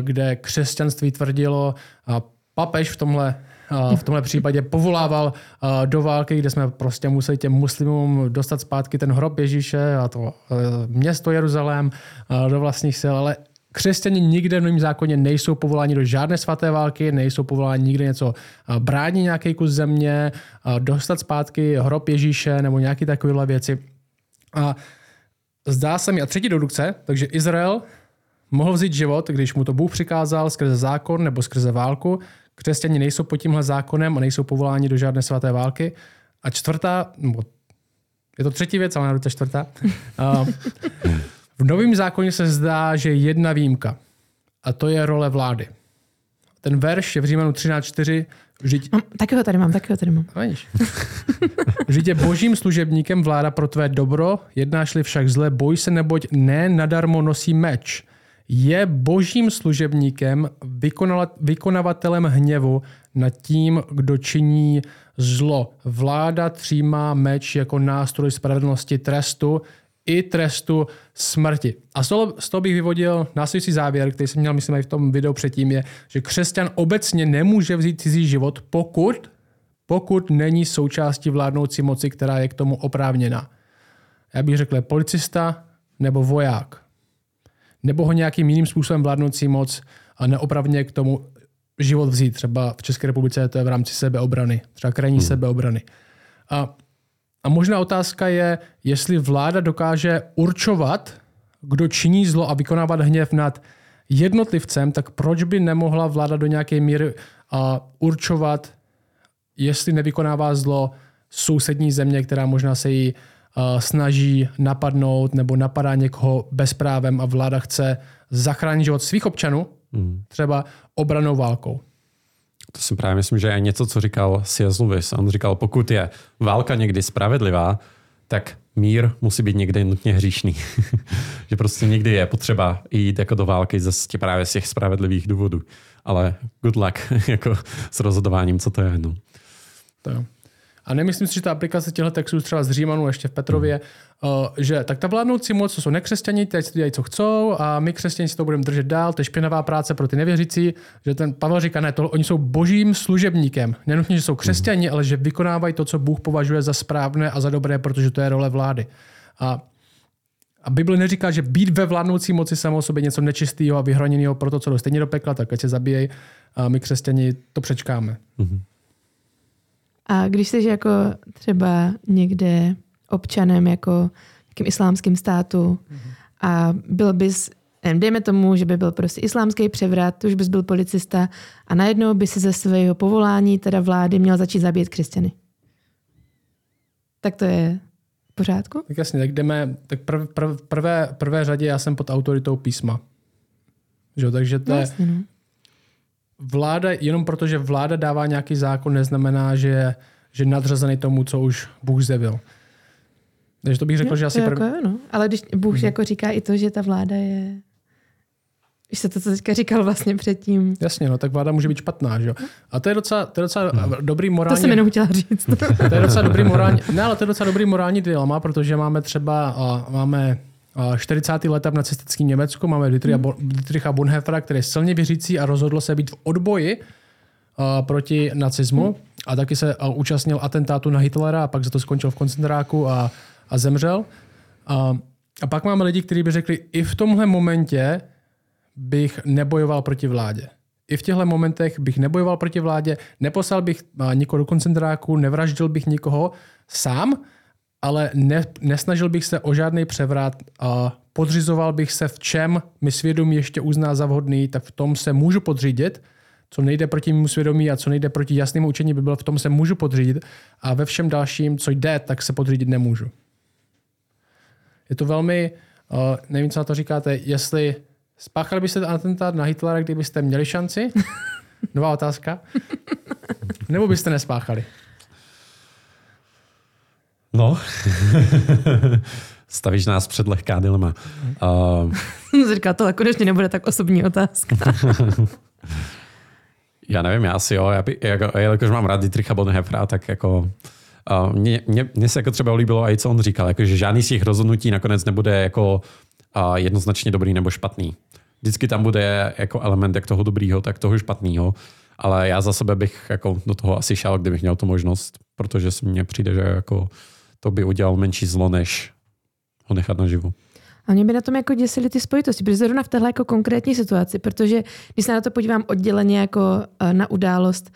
S2: kde křesťanství tvrdilo, a papež v tomhle v tomhle případě povolával do války, kde jsme prostě museli těm muslimům dostat zpátky ten hrob Ježíše a to město Jeruzalém do vlastních sil, ale křesťani nikde v novém zákoně nejsou povoláni do žádné svaté války, nejsou povoláni nikde něco bránit nějaký kus země, dostat zpátky hrob Ježíše nebo nějaké takovéhle věci. A zdá se mi, a třetí dedukce, takže Izrael mohl vzít život, když mu to Bůh přikázal skrze zákon nebo skrze válku, Křesťani nejsou pod tímhle zákonem a nejsou povoláni do žádné svaté války. A čtvrtá, nebo je to třetí věc, ale to čtvrtá. v novém zákoně se zdá, že je jedna výjimka. A to je role vlády. Ten verš je v Římanu 13.4. Vždyť...
S1: Mám, taky ho tady mám, taky ho tady mám.
S2: Vždyť je božím služebníkem vláda pro tvé dobro, jednáš-li však zle, boj se, neboť ne nadarmo nosí meč je božím služebníkem, vykonavatelem hněvu nad tím, kdo činí zlo. Vláda třímá meč jako nástroj spravedlnosti trestu i trestu smrti. A z toho, z toho bych vyvodil následující závěr, který jsem měl, myslím, i v tom videu předtím, je, že křesťan obecně nemůže vzít cizí život, pokud, pokud není součástí vládnoucí moci, která je k tomu oprávněna. Já bych řekl policista nebo voják nebo ho nějakým jiným způsobem vládnoucí moc a neopravně k tomu život vzít. Třeba v České republice to je v rámci sebeobrany, třeba krajní hmm. sebeobrany. A, a možná otázka je, jestli vláda dokáže určovat, kdo činí zlo a vykonávat hněv nad jednotlivcem, tak proč by nemohla vláda do nějaké míry a, určovat, jestli nevykonává zlo sousední země, která možná se jí snaží napadnout nebo napadá někoho bezprávem a vláda chce zachránit život svých občanů, mm. třeba obranou válkou.
S3: To si právě myslím, že je něco, co říkal C.S. Lewis. On říkal, pokud je válka někdy spravedlivá, tak mír musí být někdy nutně hříšný. že prostě někdy je potřeba jít jako do války ze právě z těch spravedlivých důvodů. Ale good luck jako s rozhodováním, co to je. No.
S2: To. A nemyslím si, že ta aplikace těchto textů třeba z Římanu ještě v Petrově, uh, že tak ta vládnoucí moc, co jsou nekřesťaní, teď si dělají, co chcou a my křesťaní si to budeme držet dál, to je špinavá práce pro ty nevěřící, že ten Pavel říká, ne, to, oni jsou božím služebníkem. Nenutně, že jsou křesťani, ale že vykonávají to, co Bůh považuje za správné a za dobré, protože to je role vlády. A a Bible neříká, že být ve vládnoucí moci samo o sobě něco nečistého a vyhraněného pro to, co jdou stejně do pekla, tak ať se zabíjej. A my křesťani to přečkáme. Mm-hmm.
S1: A když jsi jako třeba někde občanem jako v islámském státu mm-hmm. a byl bys, dejme tomu, že by byl prostě islámský převrat, už bys byl policista a najednou by si ze svého povolání, teda vlády, měl začít zabíjet křesťany. Tak to je v pořádku?
S2: Tak jasně, tak jdeme, tak prv, prv, prvé, prvé řadě já jsem pod autoritou písma. Že, takže to je, jasně, no vláda, jenom protože vláda dává nějaký zákon, neznamená, že, že nadřazený tomu, co už Bůh zjevil. Takže to bych řekl,
S1: jo,
S2: že asi...
S1: Jako prv... no. Ale když Bůh hmm. jako říká i to, že ta vláda je... Víš se to, co teďka říkal vlastně předtím.
S2: Jasně, no, tak vláda může být špatná, že jo. A to je docela, to je docela hmm. dobrý morální...
S1: To jsem jenom chtěla říct.
S2: to je docela dobrý morální... Ne, ale to je docela dobrý morální dilema, protože máme třeba, máme 40. leta v nacistickém Německu máme Dietricha Bonhoeffera, který je silně věřící a rozhodl se být v odboji proti nacismu a taky se účastnil atentátu na Hitlera a pak za to skončil v koncentráku a, a zemřel. A, a pak máme lidi, kteří by řekli, i v tomhle momentě bych nebojoval proti vládě. I v těchto momentech bych nebojoval proti vládě, neposlal bych nikoho do koncentráku, nevraždil bych nikoho sám, ale ne, nesnažil bych se o žádný převrat a podřizoval bych se v čem mi svědomí ještě uzná za vhodný, tak v tom se můžu podřídit, co nejde proti mému svědomí a co nejde proti jasnému učení by bylo, v tom se můžu podřídit a ve všem dalším, co jde, tak se podřídit nemůžu. Je to velmi, uh, nevím, co na to říkáte, jestli spáchali byste atentát na Hitlera, kdybyste měli šanci? Nová otázka. Nebo byste nespáchali?
S3: No, stavíš nás před lehká dilema.
S1: Uh, Říká, to konečně nebude tak osobní otázka.
S3: já nevím, já asi jo. Já by, jako, jakož mám rád Dietricha Bonhoeffera, tak jako uh, mě, mě, mě, se jako třeba líbilo i co on říkal, jako, že žádný z těch rozhodnutí nakonec nebude jako uh, jednoznačně dobrý nebo špatný. Vždycky tam bude jako element jak toho dobrýho, tak toho špatného. Ale já za sebe bych jako do toho asi šel, kdybych měl tu možnost, protože si mně přijde, že jako to by udělal menší zlo, než ho nechat naživu.
S1: A mě by na tom jako děsily ty spojitosti, protože zrovna v téhle jako konkrétní situaci, protože když se na to podívám odděleně jako eh, na událost,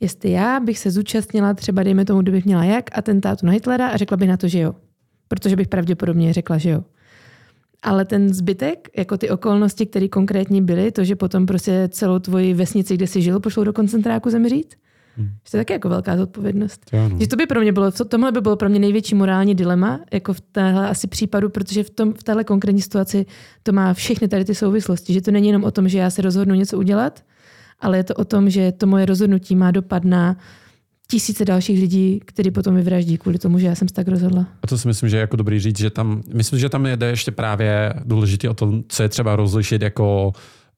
S1: jestli já bych se zúčastnila třeba, dejme tomu, kdybych měla jak atentátu na Hitlera a řekla bych na to, že jo. Protože bych pravděpodobně řekla, že jo. Ale ten zbytek, jako ty okolnosti, které konkrétně byly, to, že potom prostě celou tvoji vesnici, kde jsi žil, pošlou do koncentráku zemřít, Hmm. Že to je taky jako velká zodpovědnost. Že to by pro mě bylo, tohle by bylo pro mě největší morální dilema, jako v téhle asi případu, protože v, tom, v téhle konkrétní situaci to má všechny tady ty souvislosti. Že to není jenom o tom, že já se rozhodnu něco udělat, ale je to o tom, že to moje rozhodnutí má dopad na tisíce dalších lidí, kteří potom vyvraždí kvůli tomu, že já jsem se tak rozhodla.
S3: A to si myslím, že je jako dobrý říct, že tam, myslím, že tam jde ještě právě důležité o tom, co je třeba rozlišit jako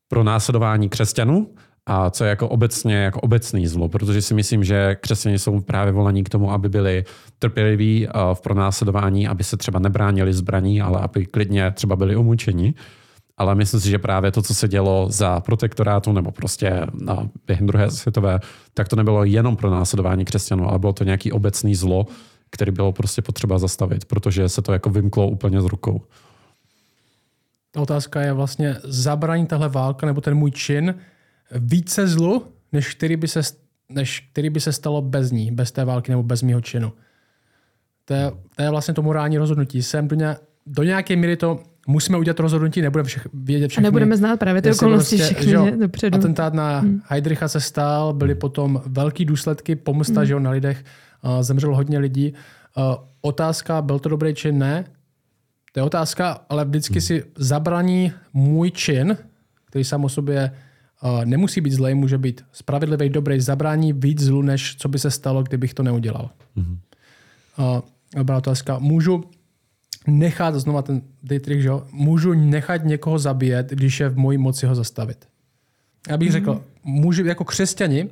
S3: pro následování křesťanů a co je jako obecně jako obecný zlo, protože si myslím, že křesťané jsou právě volaní k tomu, aby byli trpěliví v pronásledování, aby se třeba nebránili zbraní, ale aby klidně třeba byli umučeni. Ale myslím si, že právě to, co se dělo za protektorátu nebo prostě na, během druhé světové, tak to nebylo jenom pro následování křesťanů, ale bylo to nějaký obecný zlo, který bylo prostě potřeba zastavit, protože se to jako vymklo úplně z rukou.
S2: Ta otázka je vlastně zabránit tahle válka nebo ten můj čin více zlu, než který by se, než který by se stalo bez ní, bez té války nebo bez mého činu. To je, to je vlastně to morální rozhodnutí. Jsem do, ně, do nějaké míry to musíme udělat rozhodnutí, nebudeme všech, vědět všechny.
S1: A nebudeme znát právě ty okolnosti prostě, všechny že, dopředu.
S2: Atentát na hmm. Heidricha se stál, byly potom velký důsledky, pomsta hmm. že jo, na lidech, uh, zemřelo hodně lidí. Uh, otázka, byl to dobrý čin? Ne. To je otázka, ale vždycky hmm. si zabraní můj čin, který sám o sobě nemusí být zlej, může být spravedlivý, dobrý, zabrání víc zlu, než co by se stalo, kdybych to neudělal. Mm-hmm. Uh, dobrá otázka. Můžu nechat, znova ten Dietrich, že můžu nechat někoho zabíjet, když je v mojí moci ho zastavit. Já bych mm-hmm. řekl, můžu jako křesťani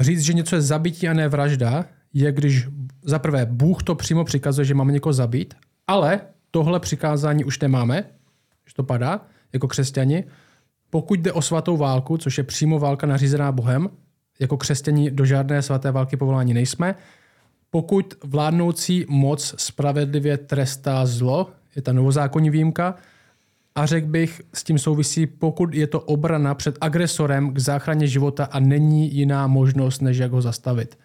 S2: říct, že něco je zabití a ne vražda, je, když za prvé Bůh to přímo přikazuje, že máme někoho zabít, ale tohle přikázání už nemáme, že to padá, jako křesťani. Pokud jde o svatou válku, což je přímo válka nařízená Bohem, jako křesťani do žádné svaté války povolání nejsme. Pokud vládnoucí moc spravedlivě trestá zlo, je ta novozákonní výjimka, a řekl bych, s tím souvisí, pokud je to obrana před agresorem k záchraně života a není jiná možnost, než jak ho zastavit.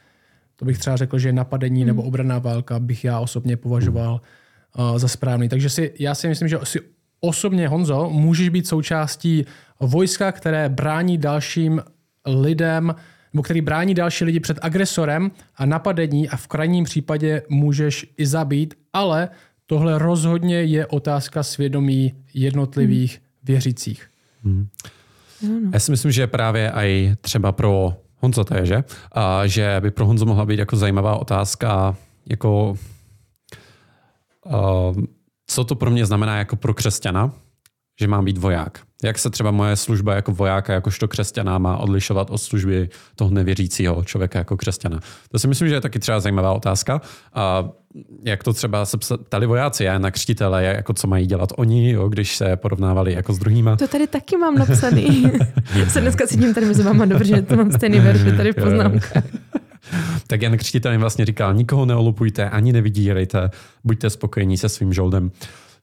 S2: To bych třeba řekl, že napadení hmm. nebo obraná válka bych já osobně považoval uh, za správný. Takže si, já si myslím, že si osobně, Honzo, můžeš být součástí vojska, které brání dalším lidem, nebo který brání další lidi před agresorem a napadení a v krajním případě můžeš i zabít, ale tohle rozhodně je otázka svědomí jednotlivých hmm. věřících. Hmm.
S3: Já si myslím, že právě i třeba pro Honzo to je, že? A že by pro Honzo mohla být jako zajímavá otázka, jako uh, co to pro mě znamená jako pro křesťana, že mám být voják. Jak se třeba moje služba jako vojáka, jakožto křesťana má odlišovat od služby toho nevěřícího člověka jako křesťana? To si myslím, že je taky třeba zajímavá otázka. A jak to třeba se ptali vojáci na křtitele, jako co mají dělat oni, jo, když se porovnávali jako s druhýma.
S1: To tady taky mám napsaný. se dneska cítím tady mezi váma dobře, že to mám stejný verš, tady v poznámkách.
S3: Tak Jan Křtitel jim vlastně říkal, nikoho neolupujte, ani nevidírejte, buďte spokojení se svým žoldem.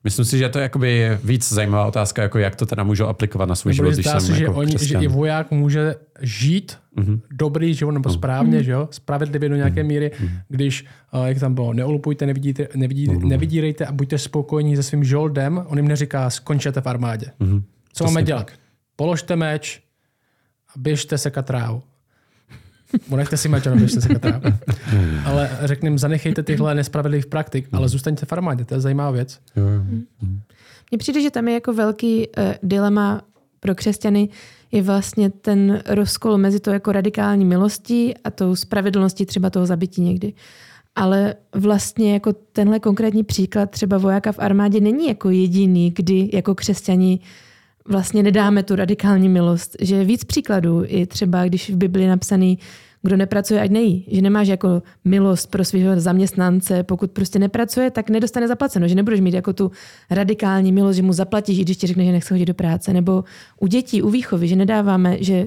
S3: Myslím si, že to je jakoby víc zajímavá otázka, jako jak to teda můžu aplikovat na svůj život, když jsem
S2: si,
S3: že,
S2: jako oni, že i voják může žít mm-hmm. dobrý život nebo mhm. správně, mm-hmm. že jo? spravedlivě do nějaké mm-hmm. míry, mm-hmm. když, uh, jak tam bylo, neolupujte, nevidíte, nevidí, mm-hmm. nevidírejte a buďte spokojení se svým žoldem. On jim neříká, skončete v armádě. Mm-hmm. Co máme dělat? Položte meč a běžte se katrávu. Nechte si mačo, neběžte se katrávu. ale řekněme, zanechejte tyhle nespravedlivých praktik, ale zůstaňte v armádě, to je zajímavá věc.
S1: Mně přijde, že tam je jako velký uh, dilema pro křesťany, je vlastně ten rozkol mezi to jako radikální milostí a tou spravedlností třeba toho zabití někdy. Ale vlastně jako tenhle konkrétní příklad třeba vojáka v armádě není jako jediný, kdy jako křesťani vlastně nedáme tu radikální milost. Že je víc příkladů, i třeba když v Biblii je napsaný, kdo nepracuje, ať nejí. Že nemáš jako milost pro svého zaměstnance, pokud prostě nepracuje, tak nedostane zaplaceno. Že nebudeš mít jako tu radikální milost, že mu zaplatíš, i když ti řekne, že nechce chodit do práce. Nebo u dětí, u výchovy, že nedáváme, že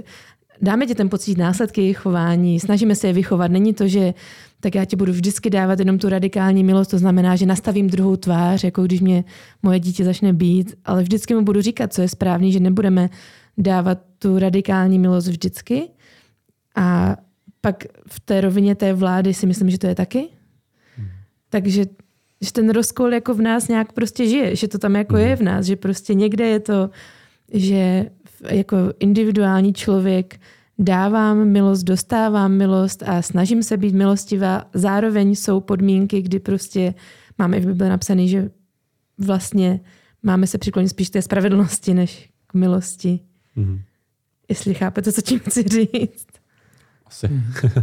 S1: dáme dětem pocit následky jejich chování, snažíme se je vychovat. Není to, že tak já ti budu vždycky dávat jenom tu radikální milost, to znamená, že nastavím druhou tvář, jako když mě moje dítě začne být, ale vždycky mu budu říkat, co je správný, že nebudeme dávat tu radikální milost vždycky. A pak v té rovině té vlády si myslím, že to je taky. Hmm. Takže že ten rozkol jako v nás nějak prostě žije, že to tam jako hmm. je v nás, že prostě někde je to, že jako individuální člověk dávám milost, dostávám milost a snažím se být milostivá. Zároveň jsou podmínky, kdy prostě máme v Bibli napsané, že vlastně máme se přiklonit spíš k té spravedlnosti, než k milosti. Mm. Jestli chápete, co tím chci říct.
S3: Asi.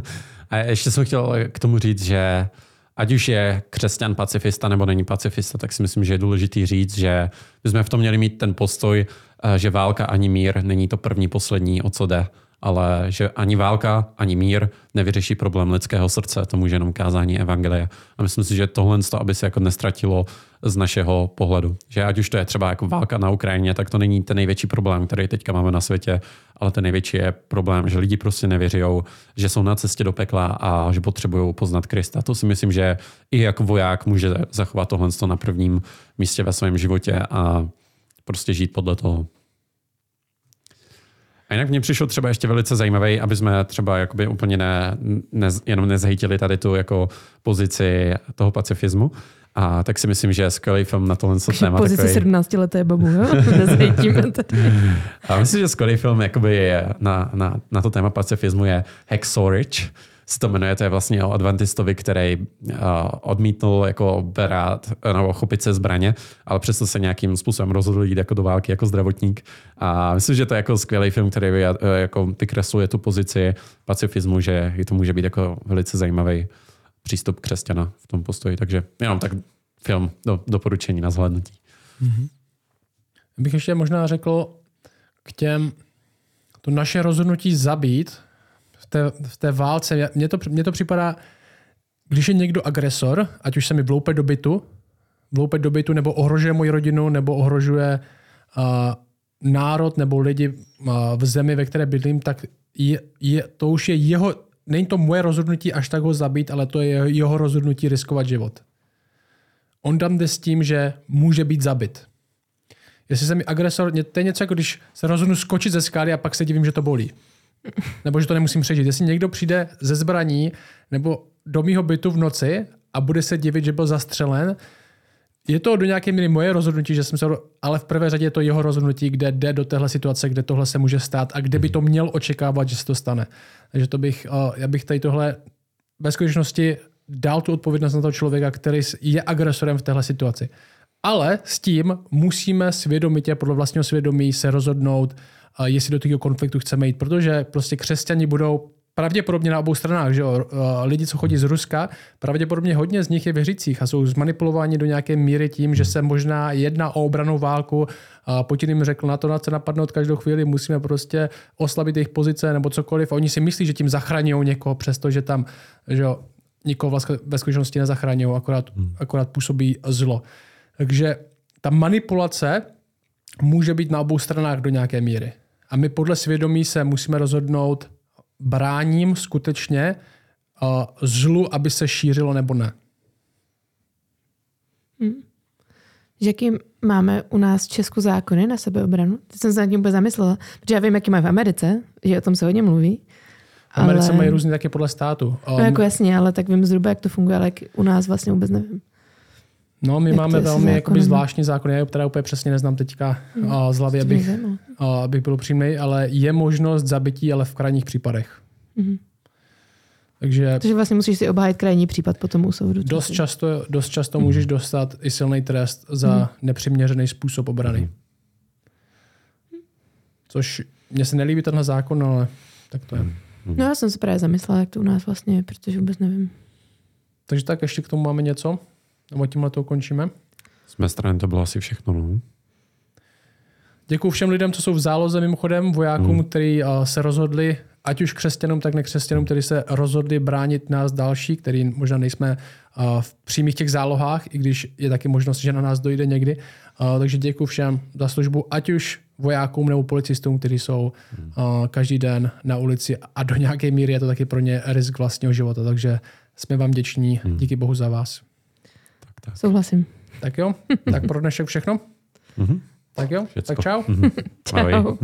S3: A ještě jsem chtěl k tomu říct, že ať už je křesťan pacifista nebo není pacifista, tak si myslím, že je důležitý říct, že bychom v tom měli mít ten postoj, že válka ani mír není to první, poslední, o co jde ale že ani válka, ani mír nevyřeší problém lidského srdce, to může jenom kázání evangelia. A myslím si, že tohle, aby se jako nestratilo z našeho pohledu. Že ať už to je třeba jako válka na Ukrajině, tak to není ten největší problém, který teďka máme na světě, ale ten největší je problém, že lidi prostě nevěří, že jsou na cestě do pekla a že potřebují poznat Krista. To si myslím, že i jako voják může zachovat tohle na prvním místě ve svém životě a prostě žít podle toho. A jinak mně přišlo třeba ještě velice zajímavé, aby jsme třeba jakoby úplně ne, ne, jenom nezhejtili tady tu jako pozici toho pacifismu. A tak si myslím, že je skvělý film na tohle téma.
S1: Pozici takový... 17 leté babu, jo? Nezhejtíme tady.
S3: A myslím, že skvělý film jakoby je na, na, na to téma pacifismu je Hacksaw Ridge, se to jmenuje, to je vlastně o adventistovi, který uh, odmítnul jako berát nebo chopit se zbraně, ale přesto se nějakým způsobem rozhodl jít jako do války jako zdravotník. A myslím, že to je jako skvělý film, který uh, jako vykresluje tu pozici pacifismu, že to může být jako velice zajímavý přístup křesťana v tom postoji. Takže jenom tak film do, doporučení na zhlédnutí. Mm-hmm.
S2: Bych ještě možná řekl k těm, to naše rozhodnutí zabít, té, v té válce, mně to, mně to připadá, když je někdo agresor, ať už se mi vloupe do bytu, vloupe do bytu, nebo ohrožuje moji rodinu, nebo ohrožuje uh, národ nebo lidi uh, v zemi, ve které bydlím, tak je, je, to už je jeho, není to moje rozhodnutí až tak ho zabít, ale to je jeho rozhodnutí riskovat život. On tam jde s tím, že může být zabit. Jestli se mi agresor, to je něco jako když se rozhodnu skočit ze skály a pak se divím, že to bolí. Nebo že to nemusím přežít. Jestli někdo přijde ze zbraní nebo do mýho bytu v noci a bude se divit, že byl zastřelen, je to do nějaké míry moje rozhodnutí, že jsem se, ale v prvé řadě je to jeho rozhodnutí, kde jde do téhle situace, kde tohle se může stát a kde by to měl očekávat, že se to stane. Takže to bych, já bych tady tohle ve skutečnosti dal tu odpovědnost na toho člověka, který je agresorem v téhle situaci. Ale s tím musíme svědomitě, podle vlastního svědomí, se rozhodnout, jestli do toho konfliktu chceme jít, protože prostě křesťani budou pravděpodobně na obou stranách, že jo, lidi, co chodí z Ruska, pravděpodobně hodně z nich je věřících a jsou zmanipulováni do nějaké míry tím, že se možná jedná o obranou válku. A Putin jim řekl, na to na co napadnout každou chvíli, musíme prostě oslabit jejich pozice nebo cokoliv. A oni si myslí, že tím zachraňují někoho, přestože tam že jo, nikoho vlastně ve skutečnosti nezachraňují, akorát, akorát působí zlo. Takže ta manipulace může být na obou stranách do nějaké míry. A my podle svědomí se musíme rozhodnout, bráním skutečně uh, zlu, aby se šířilo nebo ne.
S1: Hmm. Jaký máme u nás v Česku zákony na sebeobranu? Teď jsem se nad tím úplně zamyslela, protože já vím, jaký mají v Americe, že o tom se hodně mluví.
S2: V Americe ale... mají různě taky podle státu.
S1: Um, no jako jasně, ale tak vím zhruba, jak to funguje, ale jak u nás vlastně vůbec nevím.
S2: No, my Jak máme velmi jakoby, zvláštní zákony, já teda úplně přesně neznám teďka hmm. z hlavy, abych, abych byl upřímný, ale je možnost zabití, ale v krajních případech. Hmm. Takže,
S1: Takže vlastně musíš si obhájit krajní případ potom u soudu.
S2: Dost často, dost často hmm. můžeš dostat i silný trest za hmm. nepřiměřený způsob obrany. Hmm. Což mně se nelíbí tenhle zákon, ale tak to je. Hmm.
S1: No já jsem se právě zamyslela, jak to u nás vlastně je, protože vůbec nevím.
S2: Takže tak ještě k tomu máme něco? Nebo tímhle to ukončíme?
S3: Z mé strany to bylo asi všechno. No.
S2: Děkuji všem lidem, co jsou v záloze, mimochodem vojákům, mm. kteří uh, se rozhodli, ať už křesťanům, tak nekřesťanům, kteří se rozhodli bránit nás další, který možná nejsme uh, v přímých těch zálohách, i když je taky možnost, že na nás dojde někdy. Uh, takže děkuji všem za službu, ať už vojákům nebo policistům, kteří jsou uh, každý den na ulici a do nějaké míry je to taky pro ně risk vlastního života. Takže jsme vám děční. Mm. Díky Bohu za vás.
S1: Tak. Souhlasím.
S2: Tak jo, tak pro dnešek všechno. Mm-hmm. Tak jo, Všecko. tak čau.
S3: Mm-hmm. čau.